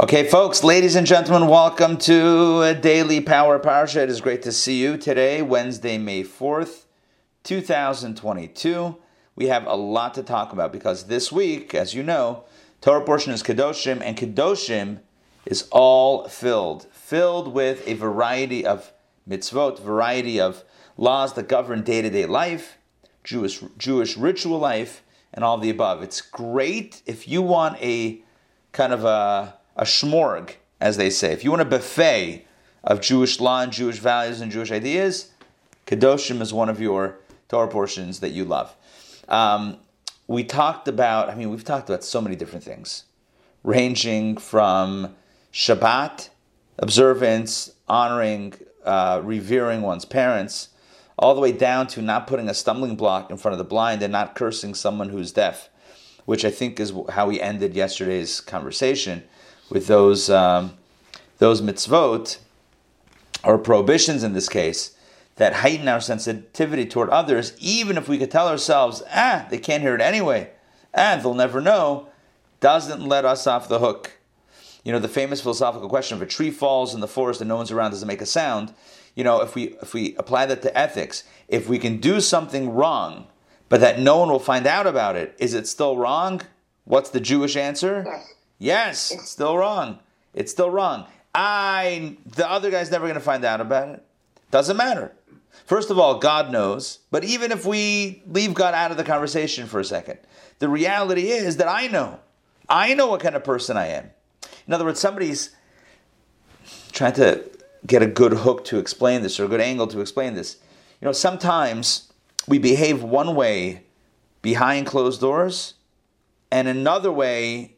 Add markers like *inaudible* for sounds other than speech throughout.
Okay, folks, ladies and gentlemen, welcome to a Daily Power Parsha. It is great to see you today, Wednesday, May 4th, 2022. We have a lot to talk about because this week, as you know, Torah portion is Kedoshim, and Kedoshim is all filled, filled with a variety of mitzvot, variety of laws that govern day to day life, Jewish, Jewish ritual life, and all the above. It's great if you want a kind of a a shmorg, as they say. If you want a buffet of Jewish law and Jewish values and Jewish ideas, Kedoshim is one of your Torah portions that you love. Um, we talked about, I mean, we've talked about so many different things, ranging from Shabbat, observance, honoring, uh, revering one's parents, all the way down to not putting a stumbling block in front of the blind and not cursing someone who's deaf, which I think is how we ended yesterday's conversation with those um, those mitzvot or prohibitions in this case that heighten our sensitivity toward others, even if we could tell ourselves, ah, they can't hear it anyway, and ah, they'll never know, doesn't let us off the hook. You know, the famous philosophical question if a tree falls in the forest and no one's around, does it make a sound? You know, if we if we apply that to ethics, if we can do something wrong, but that no one will find out about it, is it still wrong? What's the Jewish answer? Yes, it's still wrong. It's still wrong. I the other guy's never going to find out about it. Doesn't matter. First of all, God knows. But even if we leave God out of the conversation for a second, the reality is that I know. I know what kind of person I am. In other words, somebody's trying to get a good hook to explain this or a good angle to explain this. You know, sometimes we behave one way behind closed doors and another way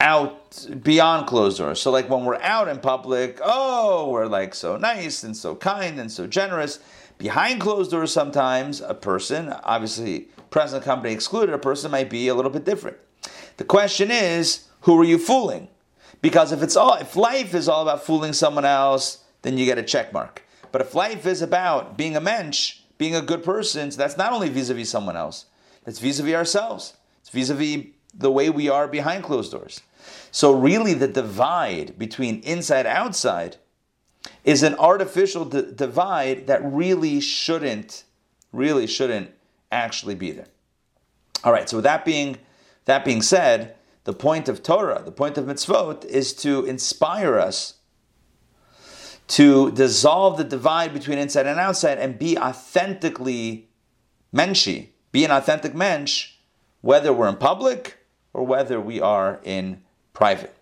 out beyond closed doors. So, like when we're out in public, oh, we're like so nice and so kind and so generous. Behind closed doors, sometimes a person, obviously present company excluded, a person might be a little bit different. The question is, who are you fooling? Because if it's all, if life is all about fooling someone else, then you get a check mark. But if life is about being a mensch, being a good person, so that's not only vis-a-vis someone else, that's vis-a-vis ourselves. It's vis-a-vis the way we are behind closed doors. So, really, the divide between inside outside is an artificial d- divide that really shouldn't, really shouldn't actually be there. All right. So, with that being that being said, the point of Torah, the point of mitzvot, is to inspire us to dissolve the divide between inside and outside and be authentically menshi, be an authentic mensch, whether we're in public or whether we are in private.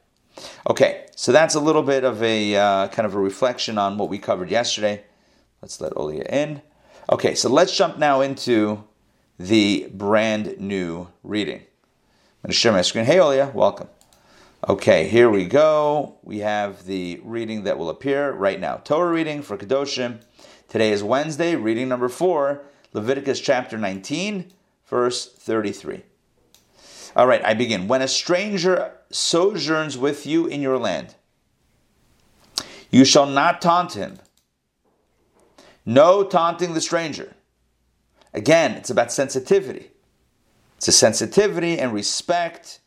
Okay, so that's a little bit of a uh, kind of a reflection on what we covered yesterday. Let's let Olia in. Okay, so let's jump now into the brand new reading. I'm going to share my screen. Hey, Olia, welcome. Okay, here we go. We have the reading that will appear right now. Torah reading for Kedoshim. Today is Wednesday, reading number four, Leviticus chapter 19, verse 33. All right, I begin. When a stranger sojourns with you in your land, you shall not taunt him. No taunting the stranger. Again, it's about sensitivity. It's a sensitivity and respect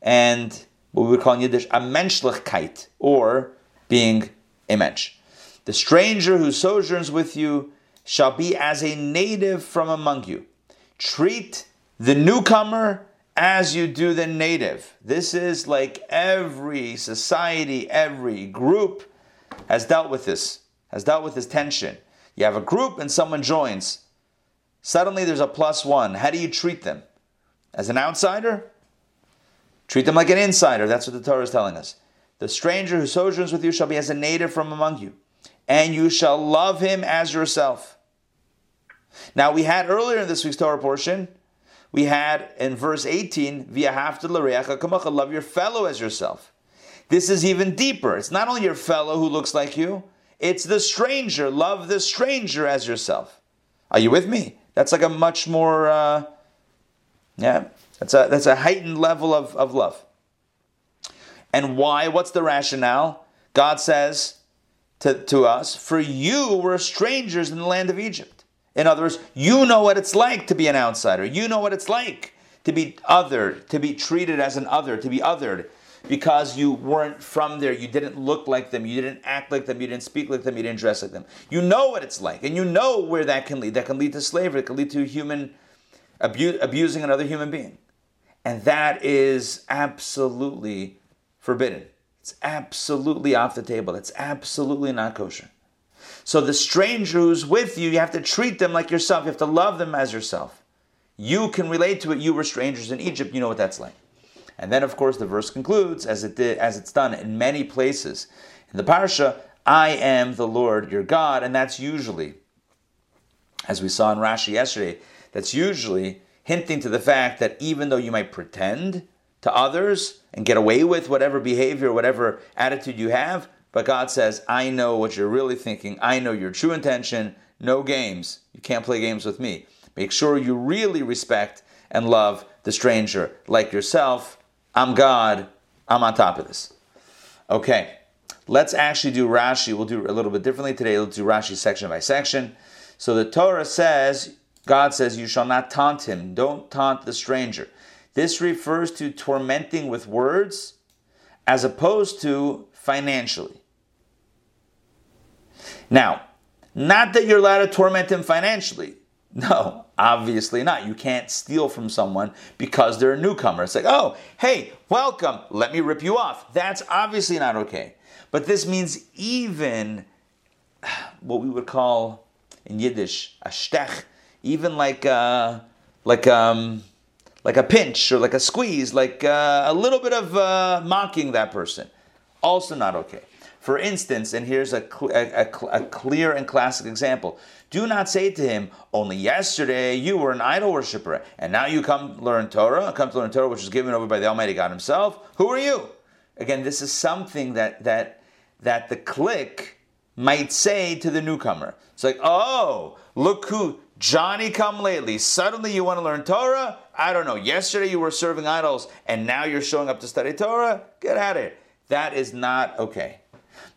and what we would call in Yiddish a menschlichkeit, or being a mensch. The stranger who sojourns with you shall be as a native from among you. Treat the newcomer as you do the native. This is like every society, every group has dealt with this, has dealt with this tension. You have a group and someone joins. Suddenly there's a plus one. How do you treat them? As an outsider? Treat them like an insider. That's what the Torah is telling us. The stranger who sojourns with you shall be as a native from among you, and you shall love him as yourself. Now, we had earlier in this week's Torah portion we had in verse 18, love your fellow as yourself. This is even deeper. It's not only your fellow who looks like you, it's the stranger. Love the stranger as yourself. Are you with me? That's like a much more, uh, yeah, that's a, that's a heightened level of, of love. And why? What's the rationale? God says to, to us, For you were strangers in the land of Egypt. In other words, you know what it's like to be an outsider. You know what it's like to be othered, to be treated as an other, to be othered because you weren't from there. You didn't look like them. You didn't act like them. You didn't speak like them. You didn't dress like them. You know what it's like, and you know where that can lead. That can lead to slavery. It can lead to human abu- abusing another human being, and that is absolutely forbidden. It's absolutely off the table. It's absolutely not kosher. So the stranger who's with you, you have to treat them like yourself. You have to love them as yourself. You can relate to it. You were strangers in Egypt. You know what that's like. And then, of course, the verse concludes, as it did, as it's done in many places in the parsha. I am the Lord your God, and that's usually, as we saw in Rashi yesterday, that's usually hinting to the fact that even though you might pretend to others and get away with whatever behavior, whatever attitude you have, but God says, I know what you're really thinking. I know your true intention. No games. You can't play games with me. Make sure you really respect and love the stranger like yourself. I'm God. I'm on top of this. Okay, let's actually do Rashi. We'll do a little bit differently today. Let's do Rashi section by section. So the Torah says, God says, You shall not taunt him. Don't taunt the stranger. This refers to tormenting with words as opposed to financially. Now, not that you're allowed to torment him financially. No, obviously not. You can't steal from someone because they're a newcomer. It's like, oh, hey, welcome. Let me rip you off. That's obviously not okay. But this means even *sighs* what we would call in Yiddish a stech, even like uh, like um, like a pinch or like a squeeze, like uh, a little bit of uh, mocking that person, also not okay. For instance, and here's a, a, a, clear and classic example do not say to him, Only yesterday you were an idol worshiper, and now you come learn Torah, come to learn Torah, which is given over by the Almighty God Himself. Who are you? Again, this is something that, that, that the clique might say to the newcomer. It's like, oh, look who Johnny come lately. Suddenly you want to learn Torah? I don't know. Yesterday you were serving idols and now you're showing up to study Torah? Get at it. That is not okay.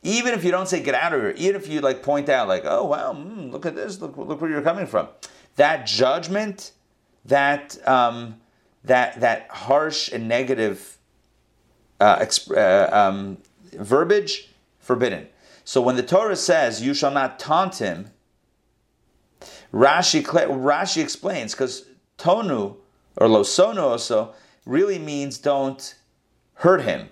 Even if you don't say get out of here, even if you like point out like, oh wow, mm, look at this, look look where you're coming from, that judgment, that um, that that harsh and negative uh, exp- uh, um, verbiage forbidden. So when the Torah says you shall not taunt him, Rashi Rashi explains because tonu or losono also really means don't hurt him,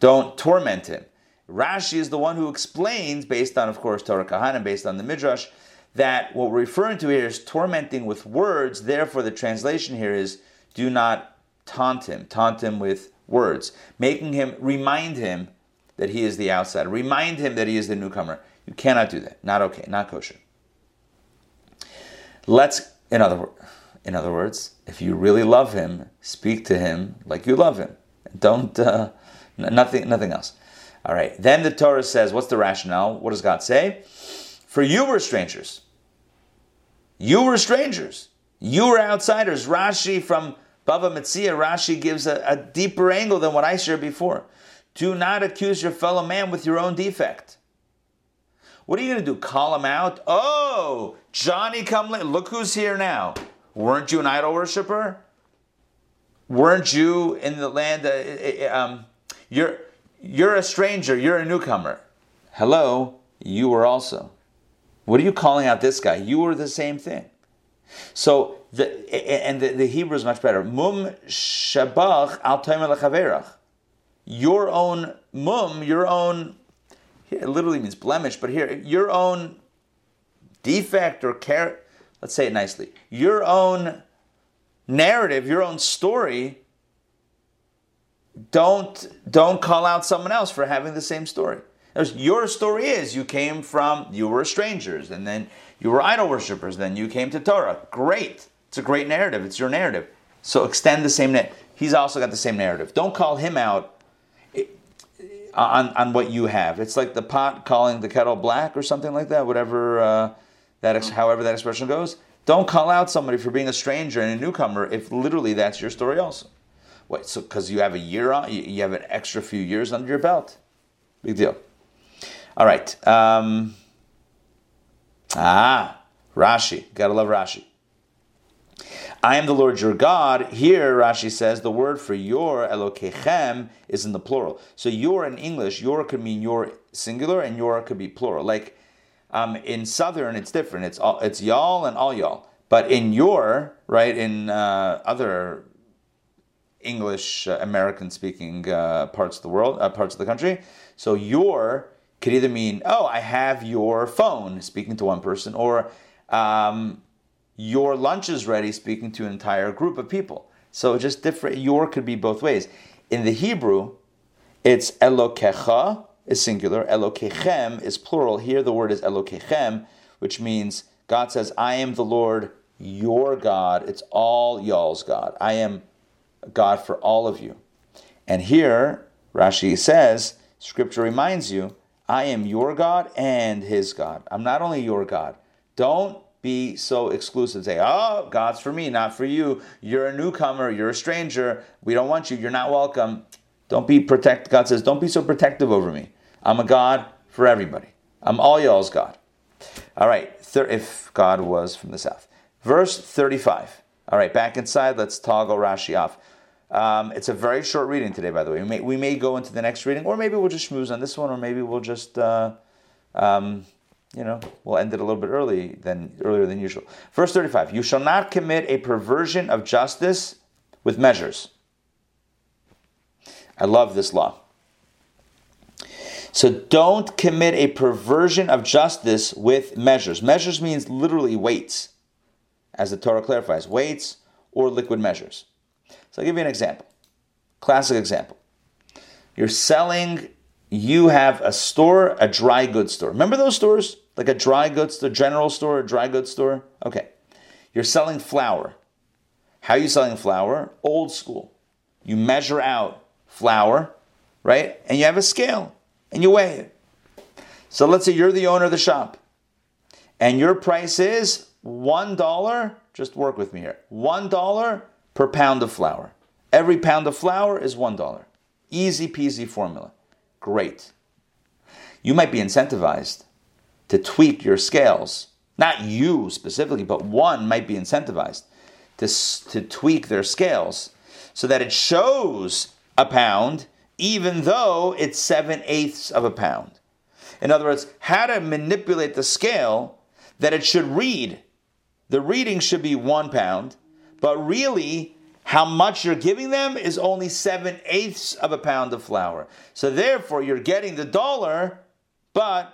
don't torment him. Rashi is the one who explains, based on, of course, Torat Kohanim, based on the Midrash, that what we're referring to here is tormenting with words. Therefore, the translation here is do not taunt him, taunt him with words, making him remind him that he is the outsider, remind him that he is the newcomer. You cannot do that. Not okay, not kosher. Let's, in other, in other words, if you really love him, speak to him like you love him. Don't, uh, nothing, nothing else. All right. Then the Torah says, what's the rationale? What does God say? For you were strangers. You were strangers. You were outsiders. Rashi from Bava Metzia, Rashi gives a, a deeper angle than what I shared before. Do not accuse your fellow man with your own defect. What are you going to do? Call him out? Oh, Johnny, come late. Look who's here now. Weren't you an idol worshiper? Weren't you in the land? Uh, um, you're you're a stranger, you're a newcomer. Hello, you were also. What are you calling out this guy? You were the same thing. So, the, and the, the Hebrew is much better. Mum shabach al Your own mum, your own, it literally means blemish, but here, your own defect or care, let's say it nicely, your own narrative, your own story don't don't call out someone else for having the same story. Your story is you came from you were strangers and then you were idol worshippers, then you came to Torah. Great. It's a great narrative. It's your narrative. So extend the same net. He's also got the same narrative. Don't call him out eh, on, on what you have. It's like the pot calling the kettle black or something like that. Whatever uh, that, ex- however that expression goes. Don't call out somebody for being a stranger and a newcomer if literally that's your story also. What? So because you have a year on, you, you have an extra few years under your belt. Big deal. All right. Um, ah, Rashi. Gotta love Rashi. I am the Lord your God. Here, Rashi says, the word for your, Elokechem, is in the plural. So your in English, your could mean your singular and your could be plural. Like um, in Southern, it's different. It's all, it's y'all and all y'all. But in your, right, in uh, other English uh, American speaking uh, parts of the world, uh, parts of the country, so your could either mean, oh, I have your phone, speaking to one person, or um, your lunch is ready, speaking to an entire group of people. So just different. Your could be both ways. In the Hebrew, it's Elokecha is singular, Elokechem is plural. Here the word is Elokechem, which means God says, I am the Lord, your God. It's all y'all's God. I am God for all of you. And here, Rashi says, Scripture reminds you, I am your God and his God. I'm not only your God. Don't be so exclusive. Say, oh, God's for me, not for you. You're a newcomer. You're a stranger. We don't want you. You're not welcome. Don't be protect. God says, don't be so protective over me. I'm a God for everybody. I'm all y'all's God. All right. If God was from the south, verse 35. All right, back inside. Let's toggle Rashi off. Um, it's a very short reading today, by the way. We may, we may go into the next reading, or maybe we'll just schmooze on this one, or maybe we'll just uh, um, you know, we'll end it a little bit early than earlier than usual. Verse 35, you shall not commit a perversion of justice with measures. I love this law. So don't commit a perversion of justice with measures. Measures means literally weights, as the Torah clarifies, weights or liquid measures. So I'll give you an example. Classic example. You're selling, you have a store, a dry goods store. Remember those stores? Like a dry goods, the general store, a dry goods store? Okay. You're selling flour. How are you selling flour? Old school. You measure out flour, right? And you have a scale and you weigh it. So let's say you're the owner of the shop and your price is $1. Just work with me here. $1 per pound of flour. Every pound of flour is $1. Easy peasy formula. Great. You might be incentivized to tweak your scales. Not you specifically, but one might be incentivized to, to tweak their scales so that it shows a pound even though it's seven eighths of a pound. In other words, how to manipulate the scale that it should read. The reading should be one pound, but really, how much you're giving them is only seven eighths of a pound of flour. So therefore, you're getting the dollar, but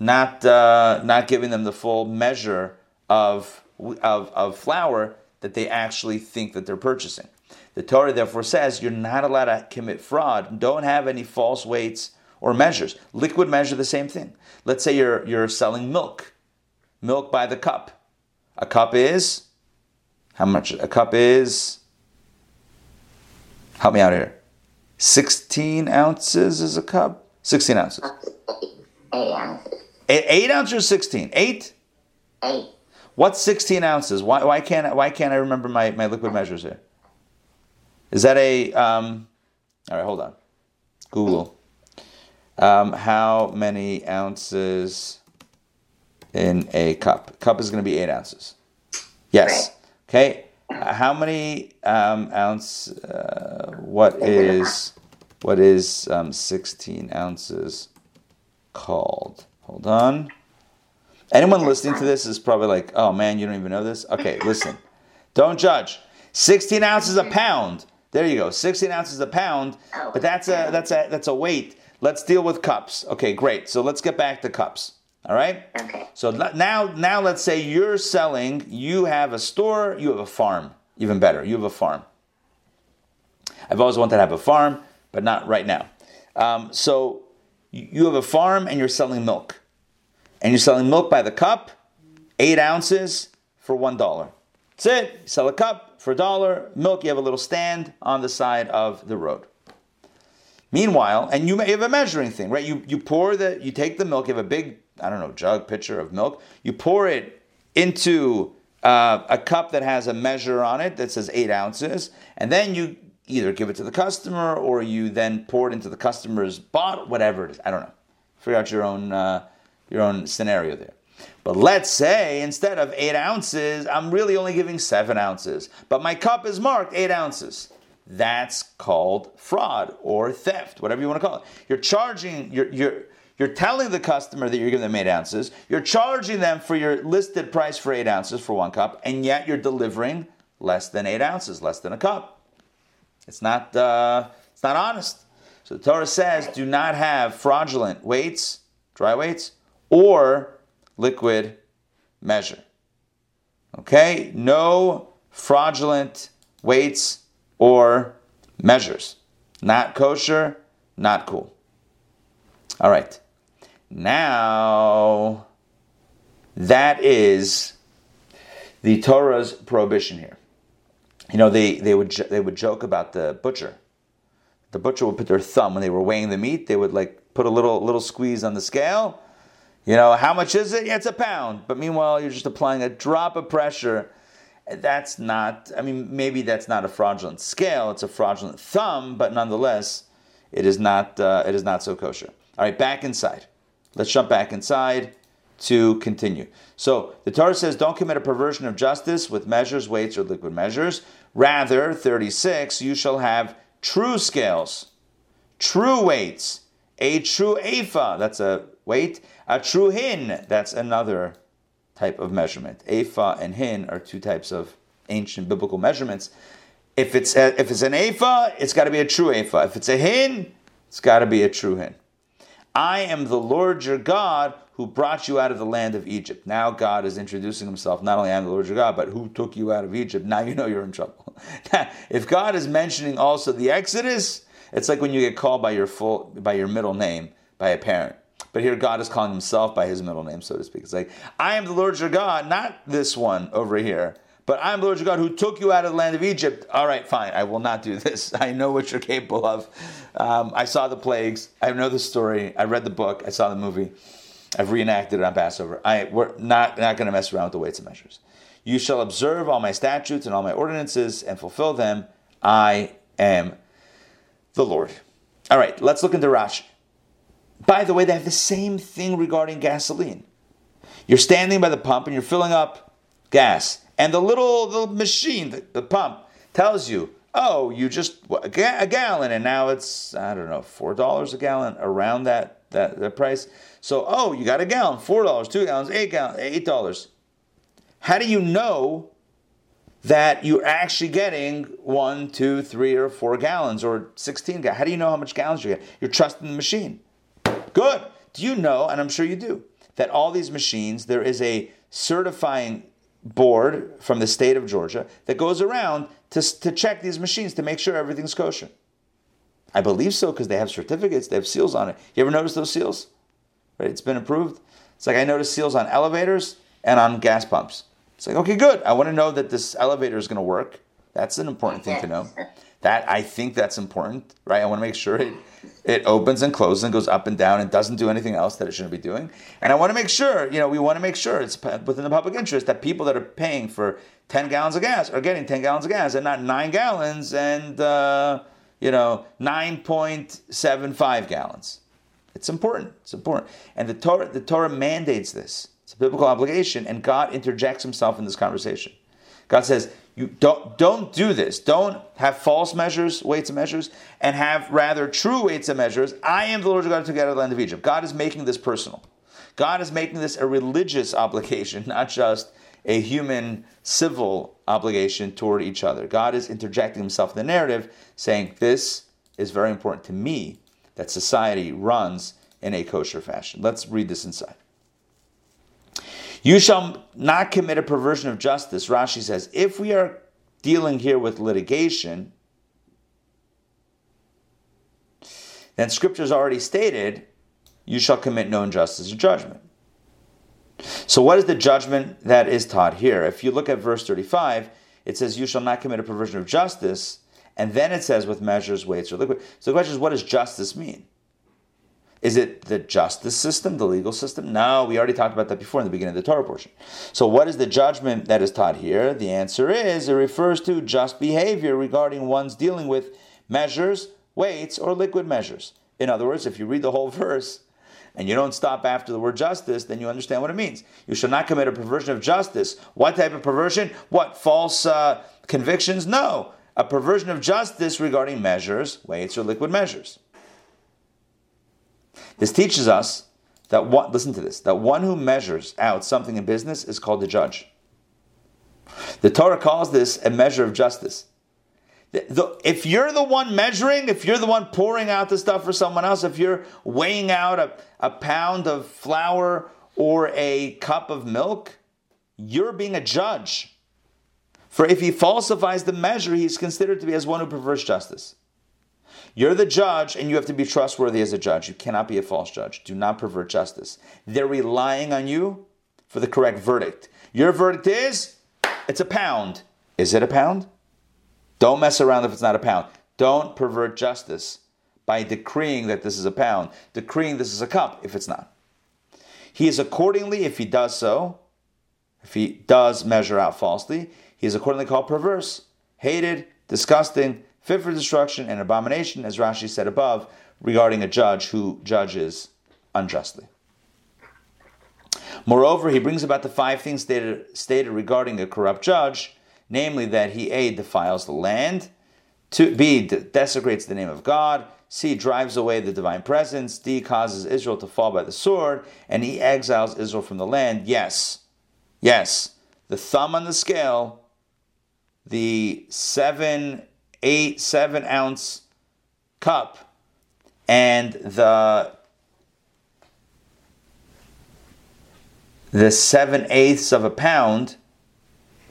not uh, not giving them the full measure of, of of flour that they actually think that they're purchasing. The Torah therefore says you're not allowed to commit fraud. Don't have any false weights or measures. Liquid measure the same thing. Let's say you're you're selling milk, milk by the cup. A cup is how much? A cup is. Help me out here. 16 ounces is a cup? 16 ounces. Eight ounces. Eight, eight ounces or 16? Eight? Eight. What's 16 ounces? Why, why, can't, why can't I remember my, my liquid measures here? Is that a. Um, all right, hold on. Google. Um, how many ounces in a cup? Cup is going to be eight ounces. Yes. Okay. How many um, ounce? Uh, what is what is um, sixteen ounces called? Hold on. Anyone listening to this is probably like, "Oh man, you don't even know this." Okay, *laughs* listen. Don't judge. Sixteen ounces a pound. There you go. Sixteen ounces a pound. But that's a that's a that's a weight. Let's deal with cups. Okay, great. So let's get back to cups. All right. Okay. So now, now let's say you're selling. You have a store. You have a farm. Even better, you have a farm. I've always wanted to have a farm, but not right now. Um, so you have a farm and you're selling milk, and you're selling milk by the cup, eight ounces for one dollar. That's it. You sell a cup for a dollar. Milk, you have a little stand on the side of the road. Meanwhile, and you may have a measuring thing, right? You you pour the you take the milk, you have a big, I don't know, jug, pitcher of milk, you pour it into uh, a cup that has a measure on it that says eight ounces, and then you either give it to the customer or you then pour it into the customer's bottle, whatever it is. I don't know. Figure out your own uh, your own scenario there. But let's say instead of eight ounces, I'm really only giving seven ounces, but my cup is marked eight ounces. That's called fraud or theft, whatever you want to call it. You're charging, you're, you're, you're telling the customer that you're giving them eight ounces, you're charging them for your listed price for eight ounces for one cup, and yet you're delivering less than eight ounces, less than a cup. It's not, uh, it's not honest. So the Torah says do not have fraudulent weights, dry weights, or liquid measure. Okay? No fraudulent weights or measures. Not kosher, not cool. All right. Now, that is the Torah's prohibition here. You know, they, they, would, they would joke about the butcher. The butcher would put their thumb when they were weighing the meat, they would like put a little, little squeeze on the scale. You know, how much is it? Yeah, it's a pound. But meanwhile, you're just applying a drop of pressure that's not, I mean, maybe that's not a fraudulent scale, it's a fraudulent thumb, but nonetheless, it is not, uh, it is not so kosher. All right, back inside. Let's jump back inside to continue. So the Torah says, don't commit a perversion of justice with measures, weights, or liquid measures. Rather, 36, you shall have true scales, true weights, a true ephah, that's a weight, a true hin, that's another type of measurement. Ephah and hin are two types of ancient biblical measurements. If it's a, if it's an ephah, it's got to be a true ephah. If it's a hin, it's got to be a true hin. I am the Lord your God who brought you out of the land of Egypt. Now God is introducing himself. Not only I am the Lord your God, but who took you out of Egypt. Now you know you're in trouble. *laughs* if God is mentioning also the Exodus, it's like when you get called by your full by your middle name by a parent. But here God is calling himself by his middle name, so to speak. It's like, I am the Lord your God, not this one over here, but I am the Lord your God who took you out of the land of Egypt. All right, fine, I will not do *laughs* this. I know what you're capable of. Um, I saw the plagues. I know the story. I read the book. I saw the movie. I've reenacted it on Passover. I, we're not, not going to mess around with the weights and measures. You shall observe all my statutes and all my ordinances and fulfill them. I am the Lord. All right, let's look into Rashi. By the way, they have the same thing regarding gasoline. You're standing by the pump and you're filling up gas, and the little the machine, the, the pump, tells you, "Oh, you just a, ga- a gallon, and now it's I don't know four dollars a gallon, around that that, that price." So, oh, you got a gallon, four dollars, two gallons, eight gallons, eight dollars. How do you know that you're actually getting one, two, three, or four gallons, or sixteen gallons? How do you know how much gallons you get? You're trusting the machine. Good. Do you know, and I'm sure you do, that all these machines, there is a certifying board from the state of Georgia that goes around to, to check these machines to make sure everything's kosher. I believe so because they have certificates, they have seals on it. You ever notice those seals? Right? It's been approved. It's like I noticed seals on elevators and on gas pumps. It's like, okay, good. I want to know that this elevator is going to work. That's an important thing to know. *laughs* That I think that's important, right? I want to make sure it it opens and closes and goes up and down and doesn't do anything else that it shouldn't be doing. And I want to make sure, you know, we want to make sure it's within the public interest that people that are paying for 10 gallons of gas are getting 10 gallons of gas and not 9 gallons and, uh, you know, 9.75 gallons. It's important. It's important. And the Torah, the Torah mandates this. It's a biblical obligation, and God interjects himself in this conversation. God says, you don't don't do this. Don't have false measures, weights and measures, and have rather true weights and measures. I am the Lord your God who took out of the land of Egypt. God is making this personal. God is making this a religious obligation, *laughs* not just a human civil obligation toward each other. God is interjecting himself in the narrative, saying, This is very important to me that society runs in a kosher fashion. Let's read this inside. You shall not commit a perversion of justice. Rashi says, if we are dealing here with litigation, then scripture has already stated, you shall commit no injustice or judgment. So, what is the judgment that is taught here? If you look at verse 35, it says, You shall not commit a perversion of justice. And then it says, with measures, weights, or liquid. So the question is, what does justice mean? Is it the justice system, the legal system? No, we already talked about that before in the beginning of the Torah portion. So, what is the judgment that is taught here? The answer is it refers to just behavior regarding one's dealing with measures, weights, or liquid measures. In other words, if you read the whole *laughs* verse, and you don't stop after the word justice, then you understand what it means. You shall not commit a perversion of justice. What type of perversion? What, false uh, convictions? No. A perversion of justice regarding measures, weights, or liquid measures. This teaches us that one, listen to this, that one who measures out something in business is called a judge. The Torah calls this a measure of justice. The, the, if you're the one measuring, if you're the one pouring out the stuff for someone else, if you're weighing out a, a pound of flour or a cup of milk, you're being a judge. For if he falsifies the measure, he's considered to be as one who perverts justice. You're the judge, and you have to be trustworthy as a judge. You cannot be a false judge. Do not pervert justice. They're relying on you for the correct verdict. Your verdict is it's a pound. Is it a pound? Don't mess around if it's not a pound. Don't pervert justice by decreeing that this is a pound, decreeing this is a cup if it's not. He is accordingly, if he does so, if he does measure out falsely, he is accordingly called perverse, hated, disgusting, fit for destruction, and abomination, as Rashi said above, regarding a judge who judges unjustly. Moreover, he brings about the five things stated, stated regarding a corrupt judge namely that he A defiles the land, to, B desecrates the name of God, C drives away the divine presence, D causes Israel to fall by the sword, and E exiles Israel from the land. Yes, yes, the thumb on the scale, the seven, eight, seven ounce cup, and the the seven eighths of a pound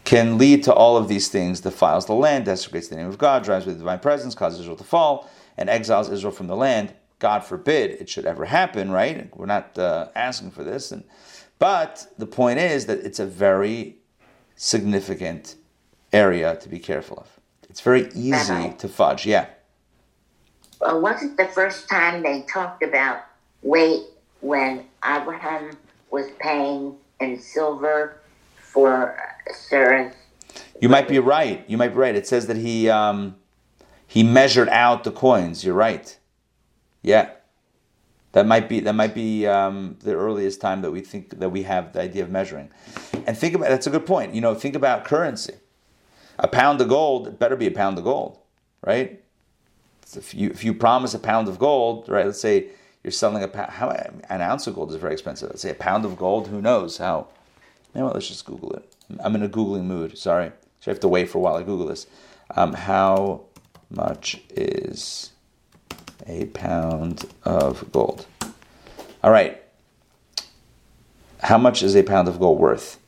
can lead to all of these things defiles the land, desecrates the name of God, drives away the divine presence, causes Israel to fall, and exiles Israel from the land. God forbid it should ever happen, right? We're not uh, asking for this. And, but the point is that it's a very significant area to be careful of. It's very easy to fudge, yeah. Well, wasn't the first time they talked about weight when Abraham was paying in silver for Sarah. You might be right. You might be right. It says that he um, he measured out the coins. You're right. Yeah, that might be that might be um, the earliest time that we think that we have the idea of measuring. And think about that's a good point. You know, think about currency. A pound of gold it better be a pound of gold, right? If you if you promise a pound of gold, right? Let's say you're selling a pound, how, an ounce of gold is very expensive. Let's say a pound of gold. Who knows how? You let's just Google it. I'm in a Googling mood, sorry. So I have to wait for a while I Google this. Um, how much is a pound of gold? All right. How much is a pound of gold worth?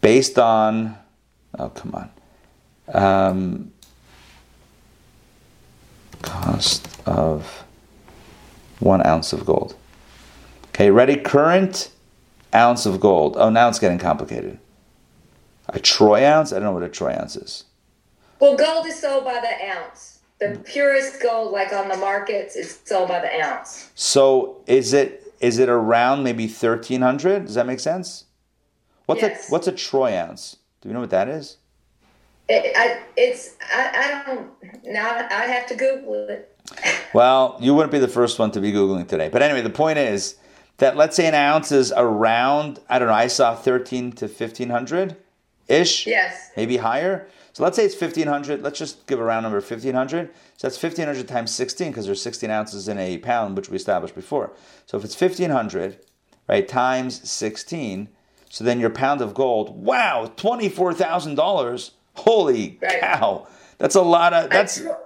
Based on, oh, come on. Um, cost of one ounce of gold. Okay, ready? Current ounce of gold. Oh, now it's getting complicated. A troy ounce? I don't know what a troy ounce is. Well, gold is sold by the ounce. The purest gold, like on the markets, is sold by the ounce. So is it is it around maybe thirteen hundred? Does that make sense? What's Yes. a what's a troy ounce? Do you know what that is? It, I, it's I, I don't now. I have to Google it. *laughs* Well, you wouldn't be the first one to be googling today. But anyway, the point is that let's say an ounce is around I don't know. I saw thirteen to fifteen hundred ish. Yes. maybe higher. So let's say it's 1500. Let's just give a round number 1500. So that's 1500 times 16 because there's 16 ounces in a pound, which we established before. So if it's 1500, right, times 16, so then your pound of gold, wow, $24,000. Holy Right. cow. That's a lot of, that's, a, tro-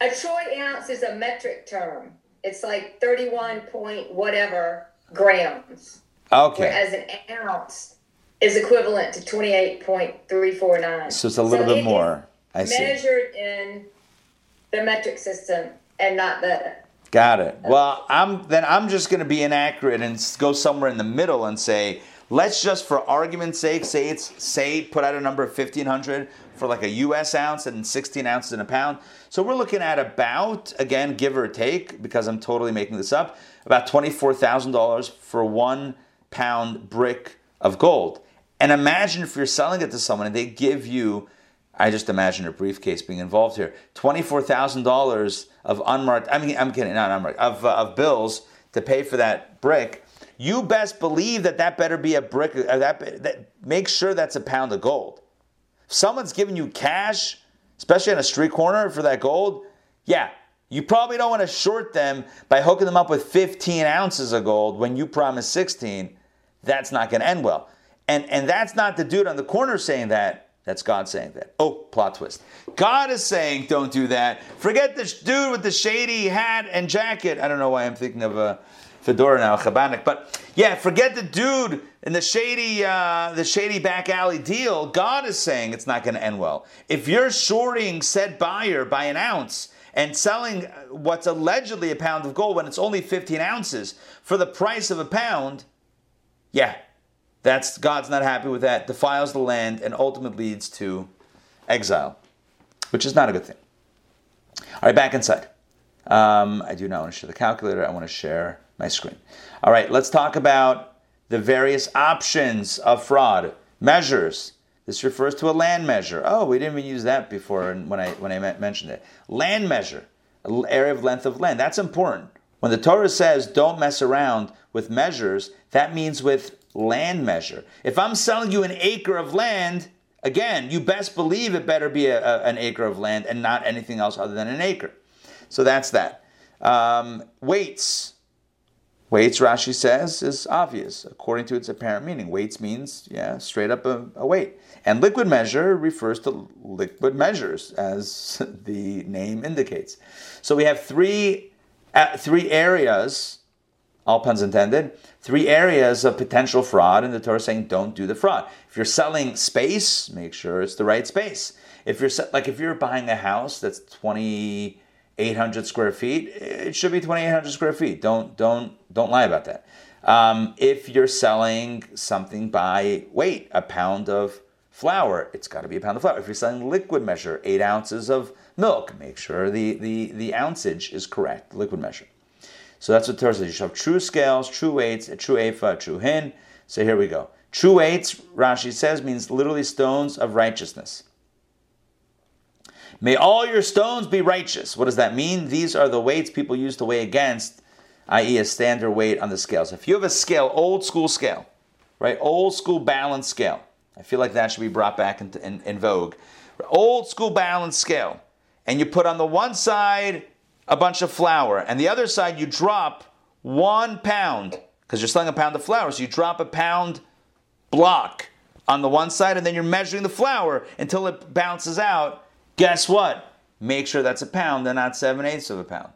a troy ounce is a metric term. It's like thirty-one point whatever grams, okay. As an ounce is equivalent to twenty-eight point three four nine. So it's a little bit more. I see. measured in the metric system and not the Got it. Well, I'm then I'm just going to be inaccurate and go somewhere in the middle and say, Let's just, for argument's sake, say it's say put out a number of fifteen hundred for like a U.S. ounce and sixteen ounces in a pound. So we're looking at about again, give or take, because I'm totally making this up, about twenty four thousand dollars for one pound brick of gold. And imagine if you're selling it to someone and they give you, I just imagine a briefcase being involved here, twenty four thousand dollars of unmarked. I mean, I'm kidding, not unmarked of uh, of bills to pay for that brick you best believe that that better be a brick. Uh, that, that make sure that's a pound of gold. If someone's giving you cash, especially on a street corner for that gold, yeah, you probably don't want to short them by hooking them up with 15 ounces of gold when you promise 16. That's not going to end well. And and that's not the dude on the corner saying that. That's God saying that. Oh, plot twist. God is saying, don't do that. Forget this dude with the shady hat and jacket. I don't know why I'm thinking of a fedora now, Chabadnik. But yeah, forget the dude in the shady, uh, the shady back alley deal. God is saying it's not going to end well. If you're shorting said buyer by an ounce and selling what's allegedly a pound of gold when it's only 15 ounces for the price of a pound, yeah, that's God's not happy with that. Defiles the land and ultimately leads to exile, which is not a good thing. All right, back inside. Um, I do not want to share the calculator. I want to share my screen. All right, let's talk about the various options of fraud measures. This refers to a land measure. Oh, we didn't even use that before when I when I mentioned it. Land measure, area of length of land. That's important. When the Torah says don't mess around with measures, that means with land measure. If I'm selling you an acre of land, again, you best believe it better be a, a, an acre of land and not anything else other than an acre. So that's that. Um, weights. Weights, Rashi says, is obvious according to its apparent meaning. Weights means, yeah, straight up a, a weight. And liquid measure refers to liquid measures, as *laughs* the name indicates. So we have three, uh, three areas, all puns intended, three areas of potential fraud, and the Torah saying don't do the fraud. If you're selling space, make sure it's the right space. If you're like if you're buying a house that's 2,800 square feet, it should be 2,800 square feet. Don't don't don't lie about that. Um, if you're selling something by weight, a pound of flour, it's got to be a pound of flour. If you're selling liquid measure, eight ounces of milk, make sure the the the ounceage is correct, liquid measure. So that's what Torah says. You should have true scales, true weights, a true ephah, true hin. So here we go. True weights, Rashi says, means literally stones of righteousness. May all your stones be righteous. What does that mean? These are the weights people use to weigh against, i.e., a standard weight on the scales. If you have a scale, old school scale, right? Old school balance scale. I feel like that should be brought back into, in, in vogue. Old school balance scale. And you put on the one side a bunch of flour, and the other side you drop one pound, because you're selling a pound of flour, so you drop a pound block on the one side, and then you're measuring the flour until it bounces out Guess what? Make sure that's a pound and not seven eighths of a pound.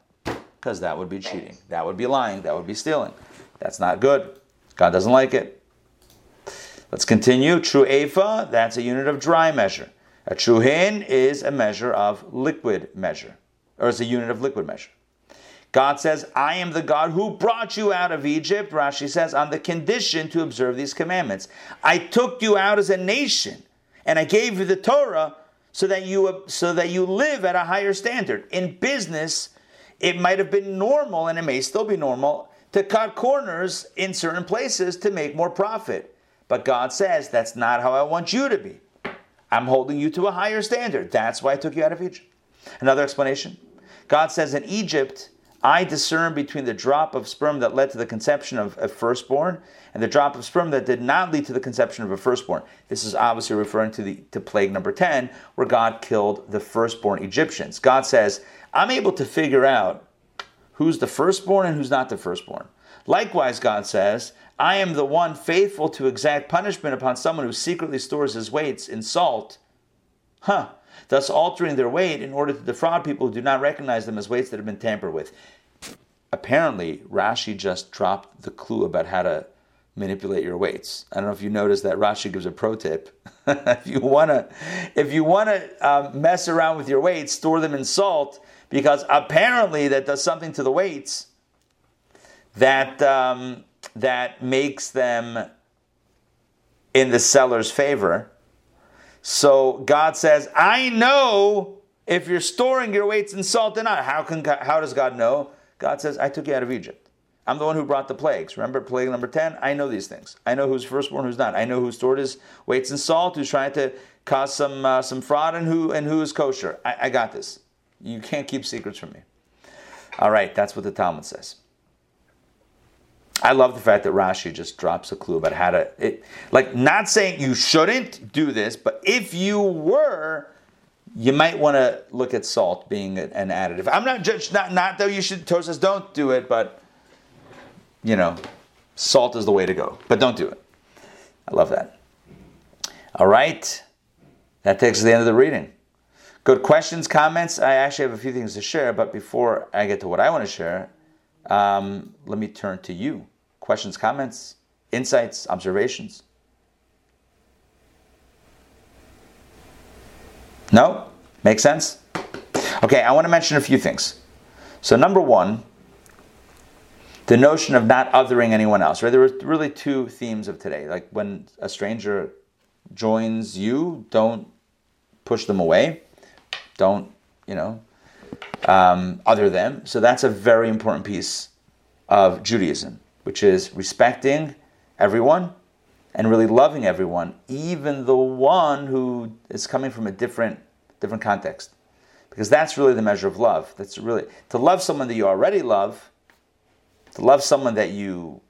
Because that would be cheating. That would be lying. That would be stealing. That's not good. God doesn't like it. Let's continue. True ephah, that's a unit of dry measure. A true hin is a measure of liquid measure, or is a unit of liquid measure. God says, I am the God who brought you out of Egypt, Rashi says, on the condition to observe these commandments. I took you out as a nation, and I gave you the Torah so that you so that you live at a higher standard. In business, it might have been normal and it may still be normal to cut corners in certain places to make more profit. But God says that's not how I want you to be. I'm holding you to a higher standard. That's why I took you out of Egypt. Another explanation. God says in Egypt, I discern between the drop of sperm that led to the conception of a firstborn and the drop of sperm that did not lead to the conception of a firstborn. This is obviously referring to the to plague number 10, where God killed the firstborn Egyptians. God says, I'm able to figure out who's the firstborn and who's not the firstborn. Likewise, God says, I am the one faithful to exact punishment upon someone who secretly stores his weights in salt. Huh thus altering their weight in order to defraud people who do not recognize them as weights that have been tampered with. Apparently, Rashi just dropped the clue about how to manipulate your weights. I don't know if you noticed that Rashi gives a pro tip. *laughs* if you wanna, if you wanna um, mess around with your weights, store them in salt because apparently that does something to the weights that um, that makes them in the seller's favor. So God says, I know if you're storing your weights in salt or not. How, can, how does God know? God says, I took you out of Egypt. I'm the one who brought the plagues. Remember plague number 10? I know these things. I know who's firstborn, who's not. I know who stored his weights in salt, who's trying to cause some, uh, some fraud, and who, and who is kosher. I, I got this. You can't keep secrets from me. All right, that's what the Talmud says. I love the fact that Rashi just drops a clue about how to it like not saying you shouldn't do this, but if you were, you might want to look at salt being an additive. I'm not judged not not though you should Torah says don't do it, but you know, salt is the way to go. But don't do it. I love that. All right. That takes us to the end of the reading. Good questions, comments. I actually have a few things to share, but before I get to what I want to share, um, let me turn to you. Questions, comments, insights, observations? No? Make sense? Okay, I want to mention a few things. So, number one, the notion of not othering anyone else, right? There were really two themes of today. Like when a stranger joins you, don't push them away. Don't, you know, um, other them. So that's a very important piece of Judaism, which is respecting everyone and really loving everyone, even the one who is coming from a different different context. Because that's really the measure of love. That's really to love someone that you already love, to love someone that you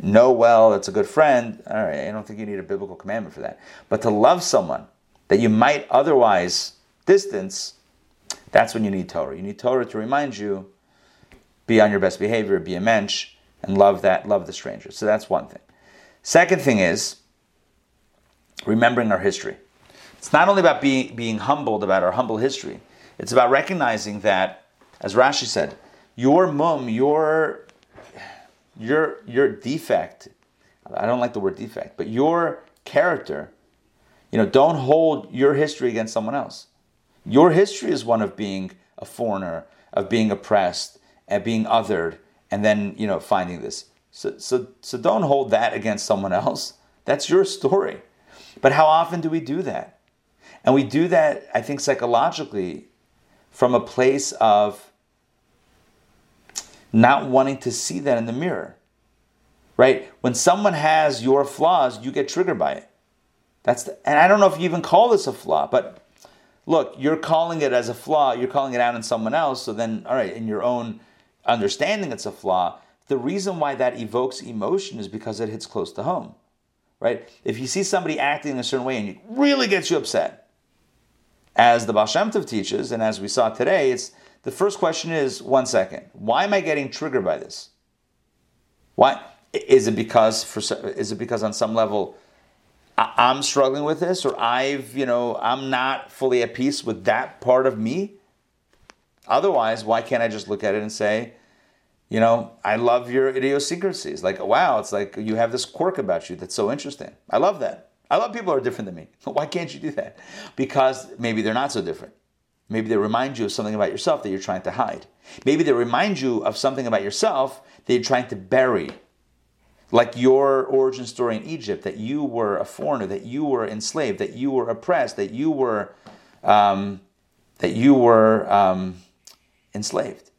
know well, that's a good friend. All right, I don't think you need a biblical commandment for that. But to love someone that you might otherwise distance, that's when you need Torah. You need Torah to remind you, be on your best behavior, be a mensch, and love that, love the stranger. So that's one thing. Second thing is remembering our history. It's not only about being, being humbled about our humble history, it's about recognizing that, as Rashi said, your mum, your your your defect, I don't like the word defect, but your character, you know, don't hold your history against someone else. Your history is one of being a foreigner, of being oppressed, and being othered, and then you know finding this. So, so, so don't hold that against someone else. That's your story. But how often do we do that? And we do that, I think, psychologically, from a place of not wanting to see that in the mirror. Right? When someone has your flaws, you get triggered by it. That's the, and I don't know if you even call this a flaw, but look, you're calling it as a flaw, you're calling it out in someone else, so then, all right, in your own understanding it's a flaw. The reason why that evokes emotion is because it hits close to home, right? If you see somebody acting in a certain way and it really gets you upset, as the Baal Shem Tov teaches, and as we saw today, it's the first question is one second, why am I getting triggered by this? Why is it because for is it because on some level I'm struggling with this, or I've, you know, I'm not fully at peace with that part of me. Otherwise, why can't I just look at it and say, you know, I love your idiosyncrasies. Like, wow, it's like you have this quirk about you that's so interesting. I love that. I love people who are different than me. *laughs* Why can't you do that? Because maybe they're not so different. Maybe they remind you of something about yourself that you're trying to hide. Maybe they remind you of something about yourself that you're trying to bury like your origin story in Egypt, that you were a foreigner, that you were enslaved, that you were oppressed, that you were um, that you were um, enslaved.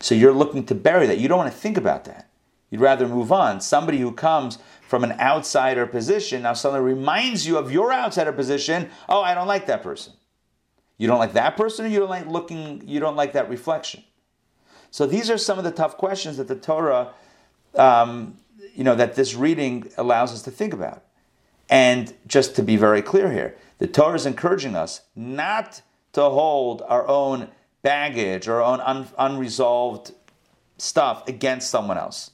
So you're looking to bury that. You don't want to think about that. You'd rather move on. Somebody who comes from an outsider position now suddenly reminds you of your outsider position. Oh, I don't like that person. You don't like that person, or you don't like looking. You don't like that reflection. So these are some of the tough questions that the Torah um, you know, that this reading allows us to think about. And just to be very clear here, the Torah is encouraging us not to hold our own baggage or un- unresolved stuff against someone else.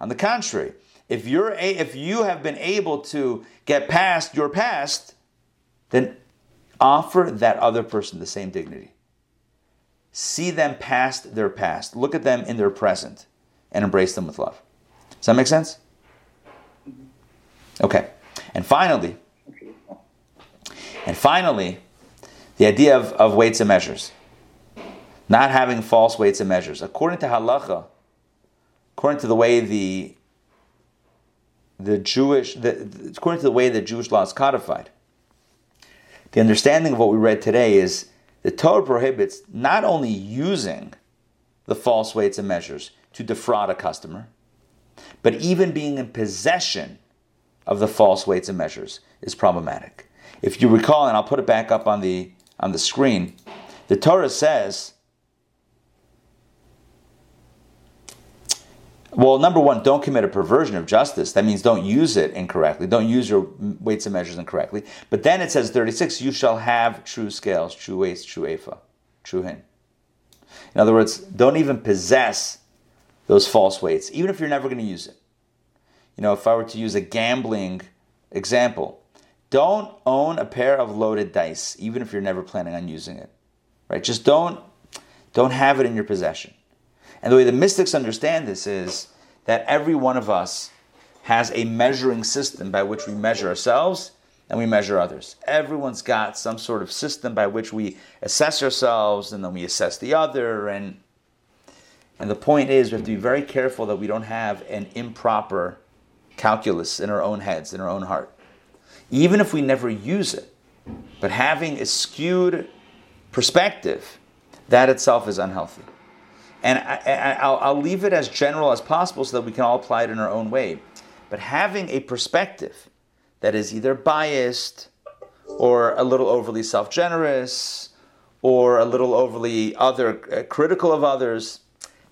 On the contrary, if you're a, if you have been able to get past your past, then offer that other person the same dignity. See them past their past. Look at them in their present and embrace them with love. Does that make sense? Okay. And finally, and finally, the idea of, of weights and measures. Not having false weights and measures. According to halacha, according to the way the the Jewish, the, according to the way that Jewish law is codified, the understanding of what we read today is the Torah prohibits not only using the false weights and measures to defraud a customer, but even being in possession of the false weights and measures is problematic. If you recall, and I'll put it back up on the on the screen, the Torah says Well, number one, don't commit a perversion of justice. That means don't use it incorrectly. Don't use your weights and measures incorrectly. But then it says 36, you shall have true scales, true weights, true ephah, true hin. In other words, don't even possess those false weights, even if you're never going to use it. You know, if I were to use a gambling example, don't own a pair of loaded dice, even if you're never planning on using it. Right? Just don't don't have it in your possession. And the way the mystics understand this is that every one of us has a measuring system by which we measure ourselves and we measure others. Everyone's got some sort of system by which we assess ourselves and then we assess the other and and the point is we have to be very careful that we don't have an improper calculus in our own heads, in our own heart. Even if we never use it, but having a skewed perspective, that itself is unhealthy. And I, will leave it as general as possible so that we can all apply it in our own way. But having a perspective that is either biased or a little overly self generous or a little overly other uh, critical of others,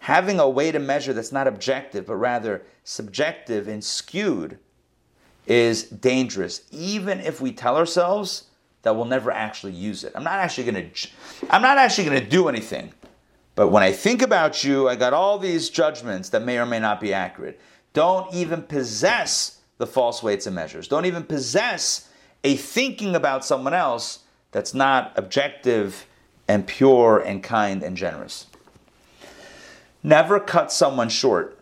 having a way to measure that's not objective but rather subjective and skewed is dangerous, even if we tell ourselves that we'll never actually use it. I'm not actually going to. I'm not actually going to do anything. But when I think about you, I got all these judgments that may or may not be accurate. Don't even possess the false weights and measures. Don't even possess a thinking about someone else that's not objective and pure and kind and generous. Never cut someone short.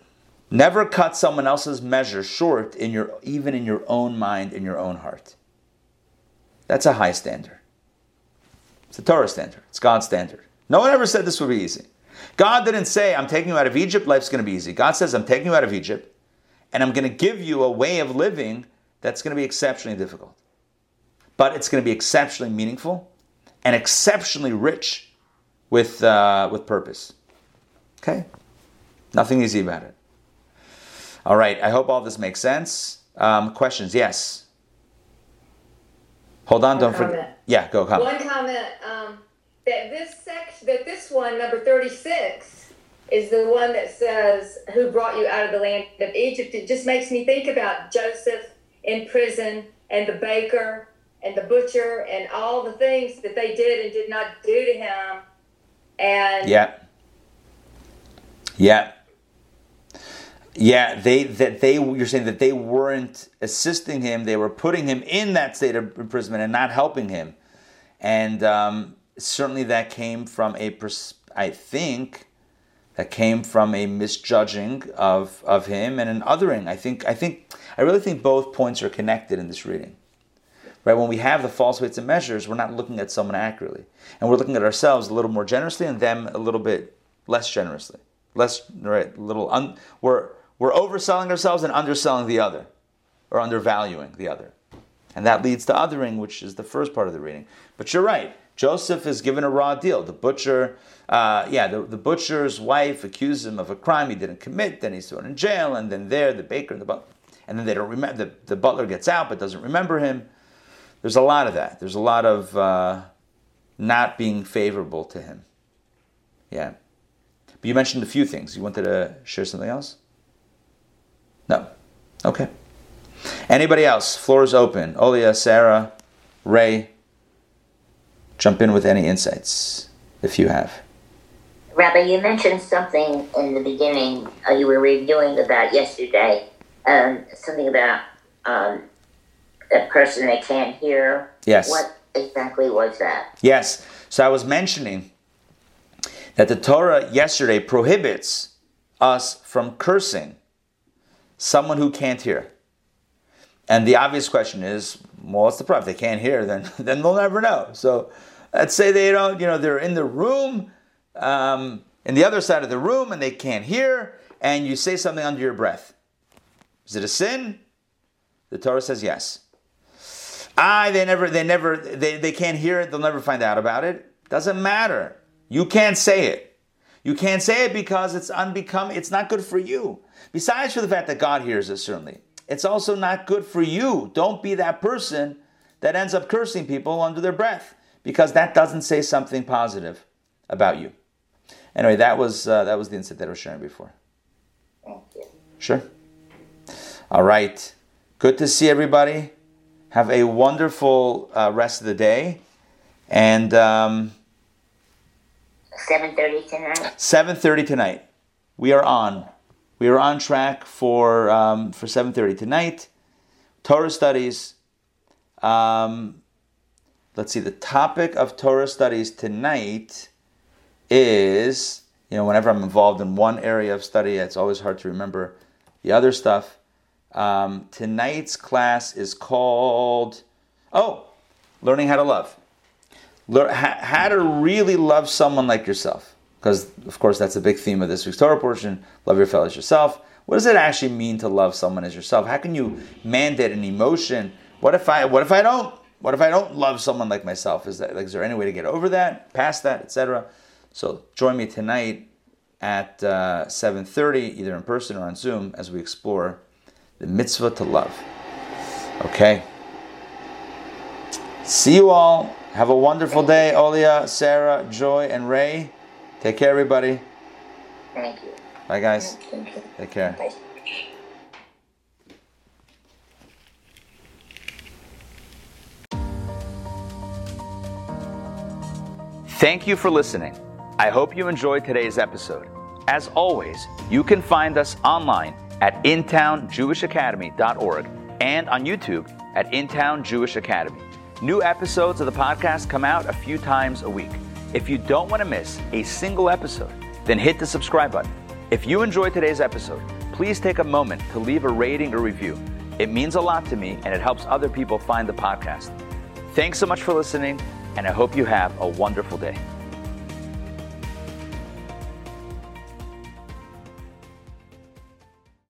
Never cut someone else's measure short in your even in your own mind, in your own heart. That's a high standard. It's a Torah standard. It's God's standard. No one ever said this would be easy. God didn't say, I'm taking you out of Egypt, life's going to be easy. God says, I'm taking you out of Egypt, and I'm going to give you a way of living that's going to be exceptionally difficult. But it's going to be exceptionally meaningful and exceptionally rich with, uh, with purpose. Okay? Nothing easy about it. All right, I hope all this makes sense. Um, questions? Yes. Hold on, don't forget. Yeah, go. Comment. One comment. Um, that this section, that this one, number 36, is the one that says, Who brought you out of the land of Egypt? It just makes me think about Joseph in prison and the baker and the butcher and all the things that they did and did not do to him. And yeah, yeah, yeah. They that they you're saying that they weren't assisting him; they were putting him in that state of imprisonment and not helping him. And um, certainly that came from a, pers- I think, that came from a misjudging of, of him and an othering. I think, I think, I really think both points are connected in this reading. Right? When we have the false weights and measures, we're not looking at someone accurately. And we're looking at ourselves a little more generously and them a little bit less generously. Less, right, little, un, we're, we're overselling ourselves and underselling the other, or undervaluing the other. And that leads to othering, which is the first part of the reading. But you're right. Joseph is given a raw deal. The butcher, uh, yeah, the, the butcher's wife accused him of a crime he didn't commit. Then he's thrown in jail, and then there, the baker and the butler, and then they don't remember. The, the butler gets out but doesn't remember him. There's a lot of that. There's a lot of uh, not being favorable to him. Yeah, but you mentioned a few things. You wanted to share something else? No. Okay. Anybody else? Floor is open. Olia, Sarah, Ray. Jump in with any insights if you have. Rabbi, you mentioned something in the beginning uh, you were reviewing about yesterday, um, something about um, a person that can't hear. Yes. What exactly was that? Yes. So I was mentioning that the Torah yesterday prohibits us from cursing someone who can't hear. And the obvious question is, well, what's the problem? If they can't hear, then *laughs* then they'll never know. So Let's say they don't, you know, they're in the room, um, in the other side of the room, and they can't hear, and you say something under your breath. Is it a sin? The Torah says yes. I they never they never they, they can't hear it, they'll never find out about it. Doesn't matter. You can't say it. You can't say it because it's unbecome it's not good for you. Besides for the fact that God hears it, certainly. It's also not good for you. Don't be that person that ends up cursing people under their breath because that doesn't say something positive about you. Anyway, that was uh, that was the incident that I was sharing before. Thank you. Sure. All right. Good to see everybody. Have a wonderful uh, rest of the day. And um, 7.30 tonight? 7.30 tonight. We are on. We are on track for, um, for 7.30 tonight. Torah studies. Um, let's see, the topic of Torah studies tonight is, you know, whenever I'm involved in one area of study, it's always hard to remember the other stuff. Um, tonight's class is called, oh, Learning How to Love. How to really love someone like yourself. Because, of course, that's a big theme of this week's Torah portion. Love your fellow as yourself. What does it actually mean to love someone as yourself? How can you mandate an emotion? What if I, what if I don't? What if I don't love someone like myself? Is that like, is there any way to get over that, past that, etc.? So join me tonight at uh, 7.30, either in person or on Zoom, as we explore the mitzvah to love. Okay. See you all. Have a wonderful day. Olia, Sarah, Joy, and Ray. Take care, everybody. Thank you. Bye, guys. Thank you. Take care. Bye. Thank you for listening. I hope you enjoyed today's episode. As always, you can find us online at intownjewishacademy.org and on YouTube at Intown Jewish Academy. New episodes of the podcast come out a few times a week. If you don't want to miss a single episode, then hit the subscribe button. If you enjoyed today's episode, please take a moment to leave a rating or review. It means a lot to me and it helps other people find the podcast. Thanks so much for listening, and I hope you have a wonderful day.